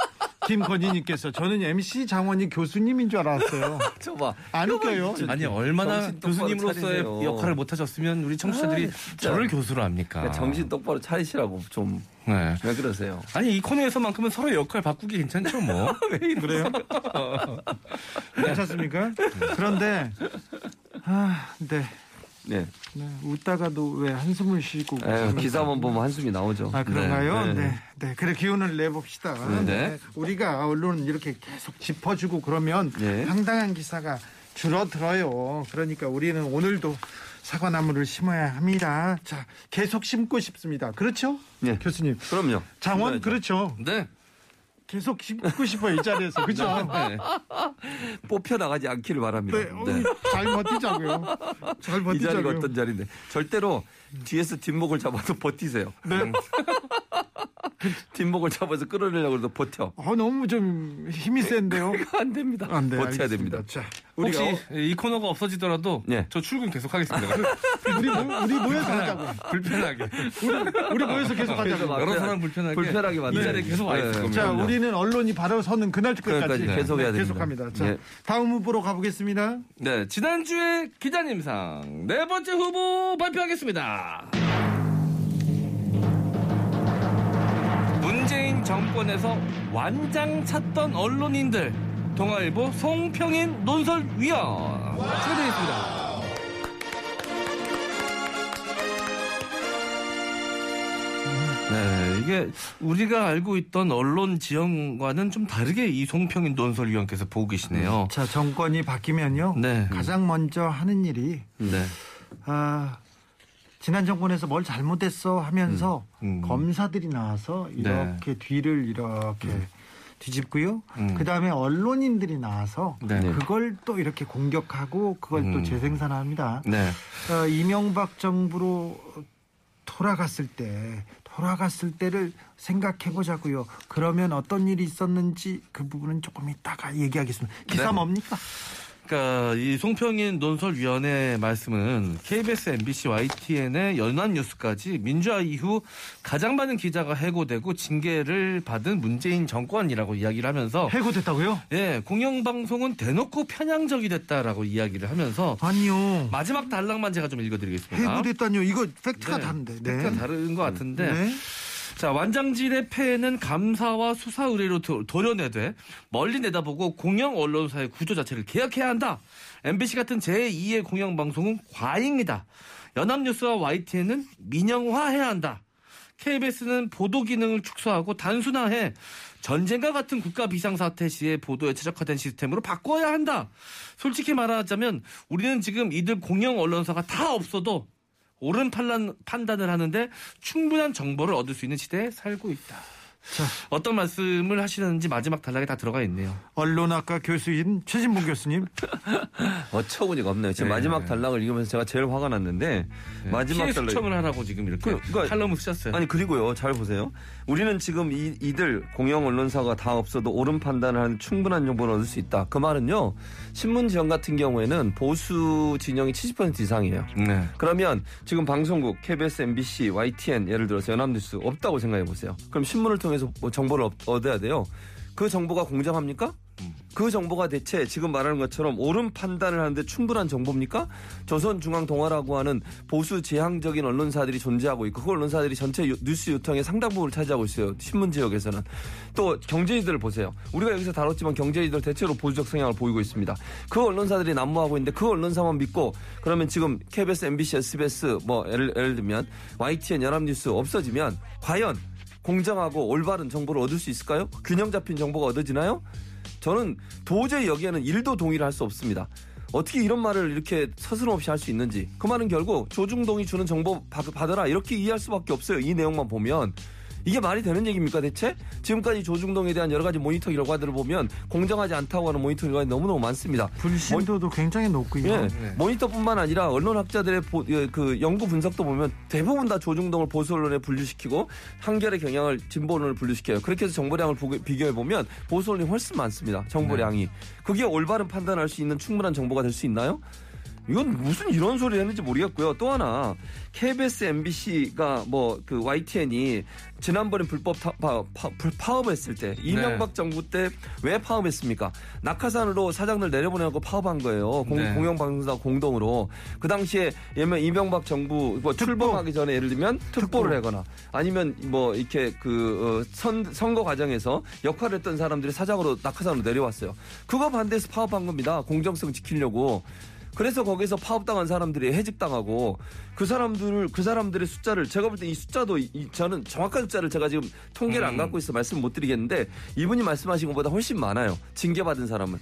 김건희님께서 저는 MC 장원이 교수님인 줄 알았어요. 저 봐 안 웃겨요. 아니 얼마나 교수님으로서의 차리세요. 역할을 못 하셨으면 우리 청취자들이 아. 저를 교수로 합니까? 그러니까 정신 똑바로 차리시라고 좀왜 네. 그러세요? 아니 이 코너에서만큼은 서로 역할 바꾸기 괜찮죠 뭐. [laughs] 그래요? 괜찮습니까? 그런데 아, 네. 네. 네, 웃다가도 왜 한숨을 쉬고 에휴, 그러면서. 기사만 보면 한숨이 나오죠. 아 그런가요? 네. 네. 네. 그래 기운을 내봅시다. 네. 네. 우리가 언론은 이렇게 계속 짚어주고 그러면 네. 황당한 기사가 줄어들어요. 그러니까 우리는 오늘도 사과나무를 심어야 합니다. 자, 계속 심고 싶습니다. 그렇죠? 네. 교수님. 그럼요. 장원 심어야죠. 그렇죠. 네. 계속 심고 싶어요 이 자리에서 그렇죠? 네. 뽑혀 나가지 않기를 바랍니다. 네, 어, 잘 버티자고요. 잘이 자리가 버티자고요. 어떤 자리인데 절대로 뒤에서 뒷목을 잡아도 버티세요. 네. [laughs] [laughs] 뒷목을 잡아서 끌어내려고 해도 버텨. 어, 너무 좀 힘이 센데요. [laughs] 안 됩니다. 안 돼, 버텨야 알겠습니다. 됩니다. 자, 혹시 우리가 이 코너가 없어지더라도 네. 저 출근 계속 하겠습니다. [laughs] 우리 모- 우리 모여서 하자고. 불편하게. 우리 모여서 계속 하자고. 여러 사람 불편하게 불편하게 이 만드는 자리에 계속 와 있을 네. 겁니다. 자. 우리는 언론이 바로 서는 그날까지 그날까지 계속해야 됩니다. 계속합니다. 자, 예. 다음 후보로 가보겠습니다. 네, 지난주에 기자님상 네 번째 후보 발표하겠습니다. 정권에서 완장 찾던 언론인들 동아일보 송평인 논설위원 축하드리겠습니다. 네, 이게 우리가 알고 있던 언론 지형과는 좀 다르게 이 송평인 논설위원께서 보고 계시네요. 자, 정권이 바뀌면요. 네. 가장 먼저 하는 일이 네. 아, 지난 정권에서 뭘 잘못했어 하면서 음, 음. 검사들이 나와서 이렇게 뒤를 이렇게 뒤집고요. 음. 그 다음에 언론인들이 나와서 네. 그걸 또 이렇게 공격하고 그걸 또 음. 재생산합니다. 네. 어, 이명박 정부로 돌아갔을 때 돌아갔을 때를 생각해 보자고요. 그러면 어떤 일이 있었는지 그 부분은 조금 이따가 얘기하겠습니다. 기사 네. 뭡니까? 그러니까 이 송평인 논설위원회 말씀은 KBS, MBC, YTN의 연합뉴스까지 민주화 이후 가장 많은 기자가 해고되고 징계를 받은 문재인 정권이라고 이야기를 하면서 해고됐다고요? 예 공영방송은 대놓고 편향적이 됐다라고 이야기를 하면서 아니요. 마지막 단락만 제가 좀 읽어드리겠습니다. 해고됐다뇨. 이거 팩트가 네, 다른데. 네. 팩트가 다른 것 같은데 네. 자, 완장질의 폐해는 감사와 수사 의뢰로 도- 도려내되 멀리 내다보고 공영 언론사의 구조 자체를 개혁해야 한다. MBC 같은 제2의 공영 방송은 과잉이다. 연합뉴스와 YTN은 민영화해야 한다. KBS는 보도 기능을 축소하고 단순화해 전쟁과 같은 국가 비상사태 시에 보도에 최적화된 시스템으로 바꿔야 한다. 솔직히 말하자면 우리는 지금 이들 공영 언론사가 다 없어도 옳은 판단, 판단을 하는데 충분한 정보를 얻을 수 있는 시대에 살고 있다. 자. 어떤 말씀을 하시는지 마지막 단락에 다 들어가 있네요. 언론학과 교수인 최진봉 교수님. [laughs] 어처구니가 없네요. 지금 네. 마지막 단락을 읽으면서 제가 제일 화가 났는데 마지막 피해 단락 수청을 하라고 지금 이렇게 그- 그러니까- 칼럼을 쓰셨어요. 아니 그리고요 잘 보세요 우리는 지금 이, 이들 공영 언론사가 다 없어도 옳은 판단을 하는 충분한 정보를 얻을 수 있다 그 말은요 신문 지형 같은 경우에는 보수 진영이 70% 이상이에요 네. 그러면 지금 방송국 KBS, MBC, YTN 예를 들어서 연합뉴스 없다고 생각해 보세요 그럼 신문을 통해서 뭐 정보를 얻- 얻어야 돼요 그 정보가 공정합니까? 그 정보가 대체 지금 말하는 것처럼 옳은 판단을 하는데 충분한 정보입니까? 조선중앙동아라고 하는 보수 지향적인 언론사들이 존재하고 있고 그 언론사들이 전체 유- 뉴스 유통의 상당 부분을 차지하고 있어요. 신문 지역에서는. 또 경제지들을 보세요. 우리가 여기서 다뤘지만 경제지들 대체로 보수적 성향을 보이고 있습니다. 그 언론사들이 난무하고 있는데 그 언론사만 믿고 그러면 지금 KBS, MBC, SBS 뭐 예를, 예를 들면 YTN, 연합뉴스 없어지면 과연 공정하고 올바른 정보를 얻을 수 있을까요? 균형 잡힌 정보가 얻어지나요? 저는 도저히 여기에는 일도 동의를 할 수 없습니다. 어떻게 이런 말을 이렇게 서스럼없이 할 수 있는지 그 말은 결국 조중동이 주는 정보 받- 받아라 이렇게 이해할 수밖에 없어요 이 내용만 보면 이게 말이 되는 얘기입니까 대체? 지금까지 조중동에 대한 여러 가지 모니터 결과들을 보면 공정하지 않다고 하는 모니터 결과가 너무너무 많습니다. 불신도도 굉장히 높고요. 예, 네. 모니터뿐만 아니라 언론학자들의 보- 예, 그 연구 분석도 보면 대부분 다 조중동을 보수 언론에 분류시키고 한결의 경향을 진보 언론을 분류시켜요. 그렇게 해서 정보량을 비교해 보면 보수 언론이 훨씬 많습니다. 정보량이 그게 올바른 판단할 수 있는 충분한 정보가 될 수 있나요? 이건 무슨 이런 소리 했는지 모르겠고요. 또 하나 KBS, MBC가 뭐 그 YTN이 지난번에 불법 타- 파, 파, 불- 파업했을 때 이명박 정부 때 왜 파업했습니까? 낙하산으로 사장들 내려보내고 파업한 거예요. 공, 네. 공영방송사 공동으로 그 당시에 예면 이명박 정부 뭐 출범하기 전에 예를 들면 특보를 하거나 아니면 뭐 이렇게 그 어, 선, 선거 과정에서 역할을 했던 사람들이 사장으로 낙하산으로 내려왔어요. 그거 반대해서 파업한 겁니다. 공정성 지키려고. 그래서 거기서 파업당한 사람들이 해직당하고 그 사람들을 그 사람들의 숫자를 제가 볼 때 이 숫자도 이- 이- 저는 정확한 숫자를 제가 지금 통계를 안 갖고 있어 말씀 못 드리겠는데 이분이 말씀하신 것보다 훨씬 많아요. 징계받은 사람은.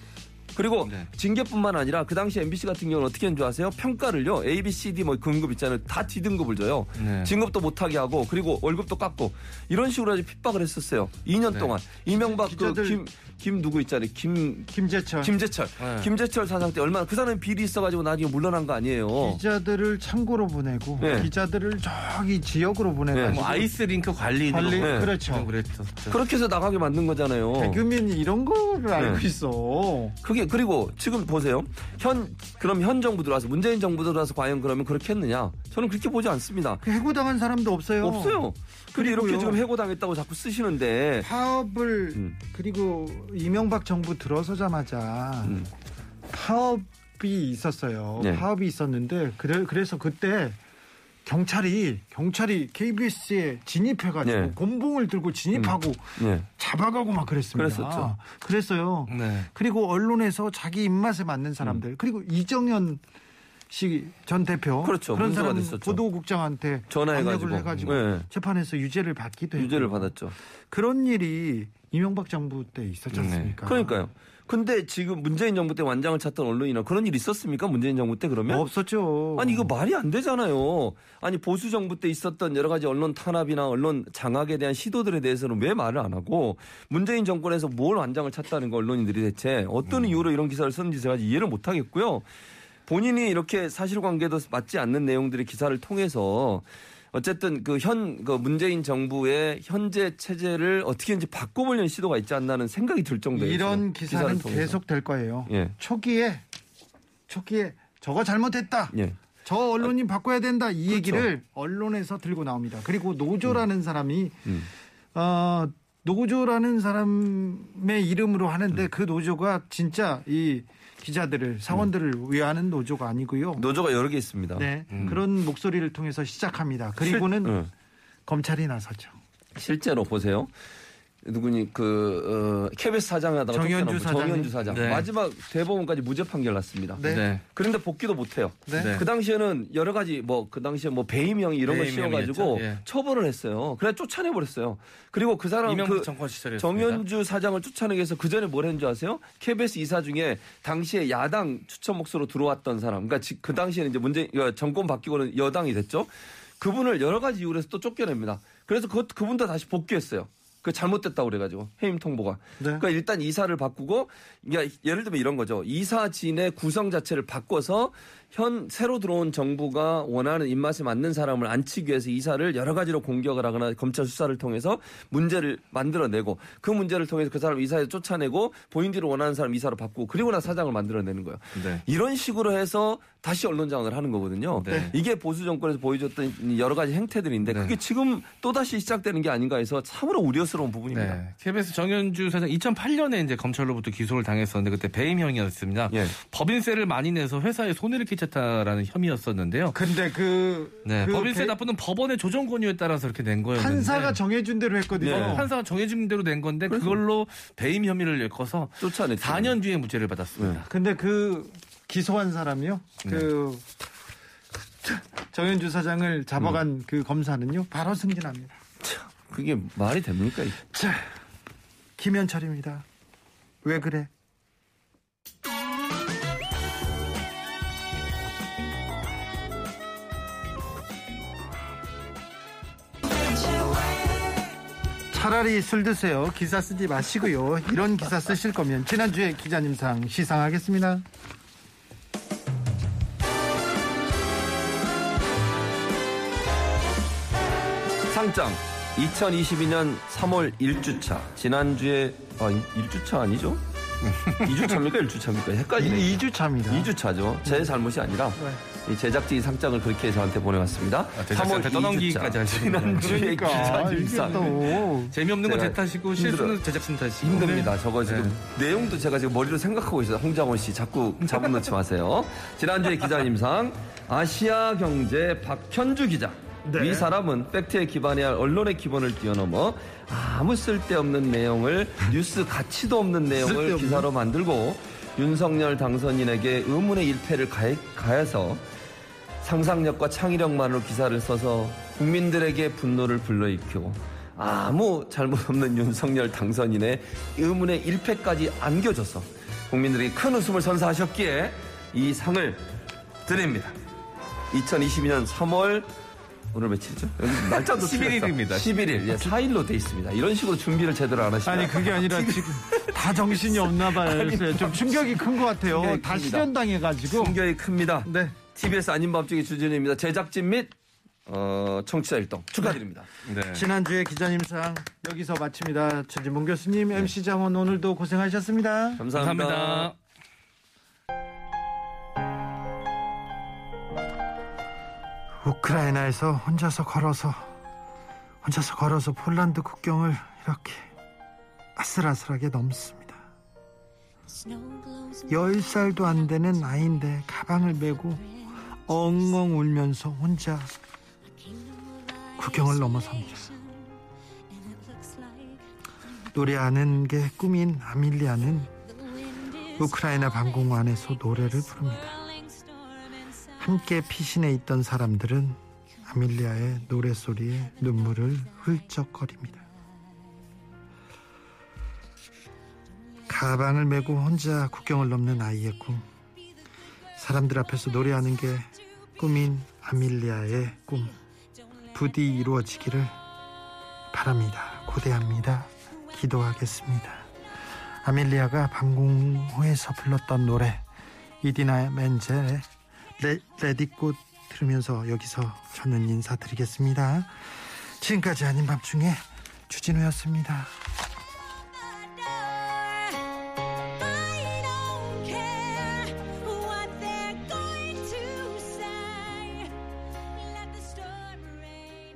그리고 네. 징계뿐만 아니라 그 당시 MBC 같은 경우는 어떻게 했는 줄 아세요? 평가를요. A, B, C, D 뭐 등급 있잖아요. 다 D 등급을 줘요. 네. 진급도 못하게 하고 그리고 월급도 깎고 이런 식으로 아주 핍박을 했었어요. 2년 네. 동안 이명박 그 김 김 누구 있잖아요. 김 김재철 김재철 네. 김재철 사장 때 얼마나 그 사람이 비리 있어가지고 나중에 물러난 거 아니에요. 기자들을 창고로 보내고 네. 기자들을 저기 지역으로 보내가지고 뭐 아이스링크 관리인으로 관리 네. 그렇죠. 그랬었죠. 그렇게 해서 나가게 만든 거잖아요. 개그맨이 이런 거를 알고 네. 있어. 그게 그리고 지금 보세요. 현 그럼 현 정부 들어와서 문재인 정부 들어와서 과연 그러면 그렇게 했느냐? 저는 그렇게 보지 않습니다. 그 해고당한 사람도 없어요. 없어요. 그리고 이렇게. 지금 해고당했다고 자꾸 쓰시는데 파업을 음. 그리고 이명박 정부 들어서자마자 음. 파업이 있었어요. 네. 파업이 있었는데 그래, 그래서 그때 경찰이 경찰이 KBS에 진입해가지고 네. 곤봉을 들고 진입하고 네. 잡아가고 막 그랬습니다. 그랬었죠. 그랬어요. 네. 그리고 언론에서 자기 입맛에 맞는 사람들 음. 그리고 이정현 씨전 대표 그렇죠. 그런 사람 됐었죠. 보도국장한테 전화해가지고. 해가지고 네. 재판에서 유죄를 받기도 유죄를 했고요. 받았죠. 그런 일이 이명박 정부 때 있었지 네. 않습니까? 그러니까요. 근데 지금 문재인 정부 때 완장을 찾던 언론이나 그런 일 있었습니까? 문재인 정부 때 그러면? 없었죠. 아니 이거 말이 안 되잖아요. 아니 보수 정부 때 있었던 여러 가지 언론 탄압이나 언론 장악에 대한 시도들에 대해서는 왜 말을 안 하고 문재인 정권에서 뭘 완장을 찾다는 거 언론인들이 대체 어떤 이유로 이런 기사를 썼는지 제가 이해를 못 하겠고요. 본인이 이렇게 사실관계도 맞지 않는 내용들의 기사를 통해서 어쨌든 그 현 그 문재인 정부의 현재 체제를 어떻게든지 바꿔보려는 시도가 있지 않나는 생각이 들 정도예요. 이런 기사는. 계속 될 거예요. 예. 초기에 초기에 저거 잘못했다. 예. 저 언론인 바꿔야 된다. 이 그렇죠. 얘기를 언론에서 들고 나옵니다. 그리고 노조라는 사람이 음. 어, 노조라는 사람의 이름으로 하는데 음. 그 노조가 진짜 이 기자들을 사원들을 위하는 노조가 아니고요. 노조가 여러 개 있습니다. 네, 그런 목소리를 통해서 시작합니다. 그리고는 실- 응. 검찰이 나서죠. 실제로 보세요. 누구니 그 어, KBS 사장 하다가 정현주 쫓겨나고 사장이? 정현주 사장 네. 마지막 대법원까지 무죄 판결 났습니다. 네. 네. 그런데 복귀도 못 해요. 네. 네. 그 당시에는 여러 가지 뭐 그 당시에 뭐 배임형이 이런 거 배임형이었죠. 씌워 가지고 예. 처벌을 했어요. 그래 쫓아내 버렸어요. 그리고 그 사람 그 정현주 사장을 쫓아내기 위해서 그 전에 뭘 했는 줄 아세요? KBS 이사 중에 당시에 야당 추천 목소로 들어왔던 사람, 그러니까 지- 그 당시에는 이제 문재 어, 정권 바뀌고는 여당이 됐죠. 그분을 여러 가지 이유로 해서 또 쫓겨냅니다. 그래서 그 그분도 다시 복귀했어요. 그 잘못됐다고 그래가지고 해임 통보가. 네. 그러니까 일단 이사를 바꾸고 그러니까 예를 들면 이런 거죠. 이사진의 구성 자체를 바꿔서 현 새로 들어온 정부가 원하는 입맛에 맞는 사람을 앉히기 위해서 이사를 여러 가지로 공격을 하거나 검찰 수사를 통해서 문제를 만들어내고 그 문제를 통해서 그 사람 이사에 쫓아내고 본인들이 원하는 사람 이사로 바꾸고 그리고 나 사장을 만들어내는 거예요. 네. 이런 식으로 해서 다시 언론 장악을 하는 거거든요. 네. 이게 보수 정권에서 보여줬던 여러 가지 행태들인데 네. 그게 지금 또 다시 시작되는 게 아닌가 해서 참으로 우려스러운 부분입니다. 네. KBS 정현주 사장 2008년에 이제 검찰로부터 기소를 당했었는데 그때 배임형이었습니다. 예. 법인세를 많이 내서 회사에 손해를 끼 쳤다라는 혐의였었는데요. 근데 그, 네. 그 법인세 배- 납부는 법원의 조정 권유에 따라서 이렇게 낸 거였는데 판사가 정해준 대로 했거든요. 네. 판사가 정해진 대로 낸 건데 그걸로 배임 혐의를 엮어서 쫓아냈죠. 4년 뒤에 무죄를 받았습니다. 근데 그 기소한 사람이요. 네. 그 정현주 사장을 잡아간 음. 그 검사는요. 바로 승진합니다. 그게 말이 됩니까? 자, 김현철입니다. 왜 그래? 차라리 술 드세요. 기사 쓰지 마시고요. 이런 기사 쓰실 거면 지난주에 기자님상 시상하겠습니다. 상장 2022년 3월 1주차 지난주에 아 1주차 아니죠? 2주차입니까 1주차입니까? 헷갈리네. 2주 차입니다. 2주차죠. 제 잘못이 아니라 이 제작진이 상장을 그렇게 저한테 보내왔습니다. 아, 제작진한테 3월 떠넘기기까지 2주차. 하시는 지난주에 그러니까 기자님상 또 재미없는 건 제 탓이고. 실수는 제작진 탓이고. 힘듭니다. 저거 지금 네. 내용도 제가 지금 머리로 생각하고 있어요. 홍장원 씨 자꾸 잡음 넣지 마세요. 지난주에 기자님상 아시아 경제 박현주 기자. 네. 이 사람은 팩트에 기반해야 할 언론의 기본을 뛰어넘어 아무 쓸데없는 내용을 [laughs] 뉴스 가치도 없는 내용을? 기사로 만들고 윤석열 당선인에게 의문의 일패를 가해, 가해서 상상력과 창의력만으로 기사를 써서 국민들에게 분노를 불러일으키고 아무 잘못 없는 윤석열 당선인의 의문의 일패까지 안겨줘서 국민들에게 큰 웃음을 선사하셨기에 이 상을 드립니다. 2022년 3월 오늘 며칠이죠? 여기 날짜도 11일 입니다. 11일. 예, 4일로 돼 있습니다. 이런 식으로 준비를 제대로 안 하시면 아니 그게 아니라 [laughs] 지금 다 정신이 없나 봐요. 요새 좀 충격이 큰 것 같아요. 충격이 다 큽니다. 실현당해 가지고. 충격이 큽니다. 네. TBS 아닌 밤중의 주진우입니다. 제작진 및 어, 청취자 일동 축하드립니다. 네. 지난주에 기자님상 여기서 마칩니다. 최진봉 교수님, MC 장원 오늘도 고생하셨습니다. 감사합니다. 감사합니다. 우크라이나에서 혼자서 걸어서 혼자서 걸어서 폴란드 국경을 이렇게 아슬아슬하게 넘습니다. 10살도 안 되는 아이인데 가방을 메고 엉엉 울면서 혼자 국경을 넘어섭니다. 노래하는 게 꿈인 아밀리아는 우크라이나 방공관에서 노래를 부릅니다. 함께 피신해 있던 사람들은 아밀리아의 노래소리에 눈물을 훌쩍거립니다. 가방을 메고 혼자 국경을 넘는 아이의 꿈. 사람들 앞에서 노래하는 게 꿈인 아밀리아의 꿈. 부디 이루어지기를 바랍니다. 고대합니다. 기도하겠습니다. 아밀리아가 방공호에서 불렀던 노래 이디나 멘젤의 레, 레디꽃 들으면서 여기서 저는 인사드리겠습니다. 지금까지 아닌 밤중에 주진우였습니다.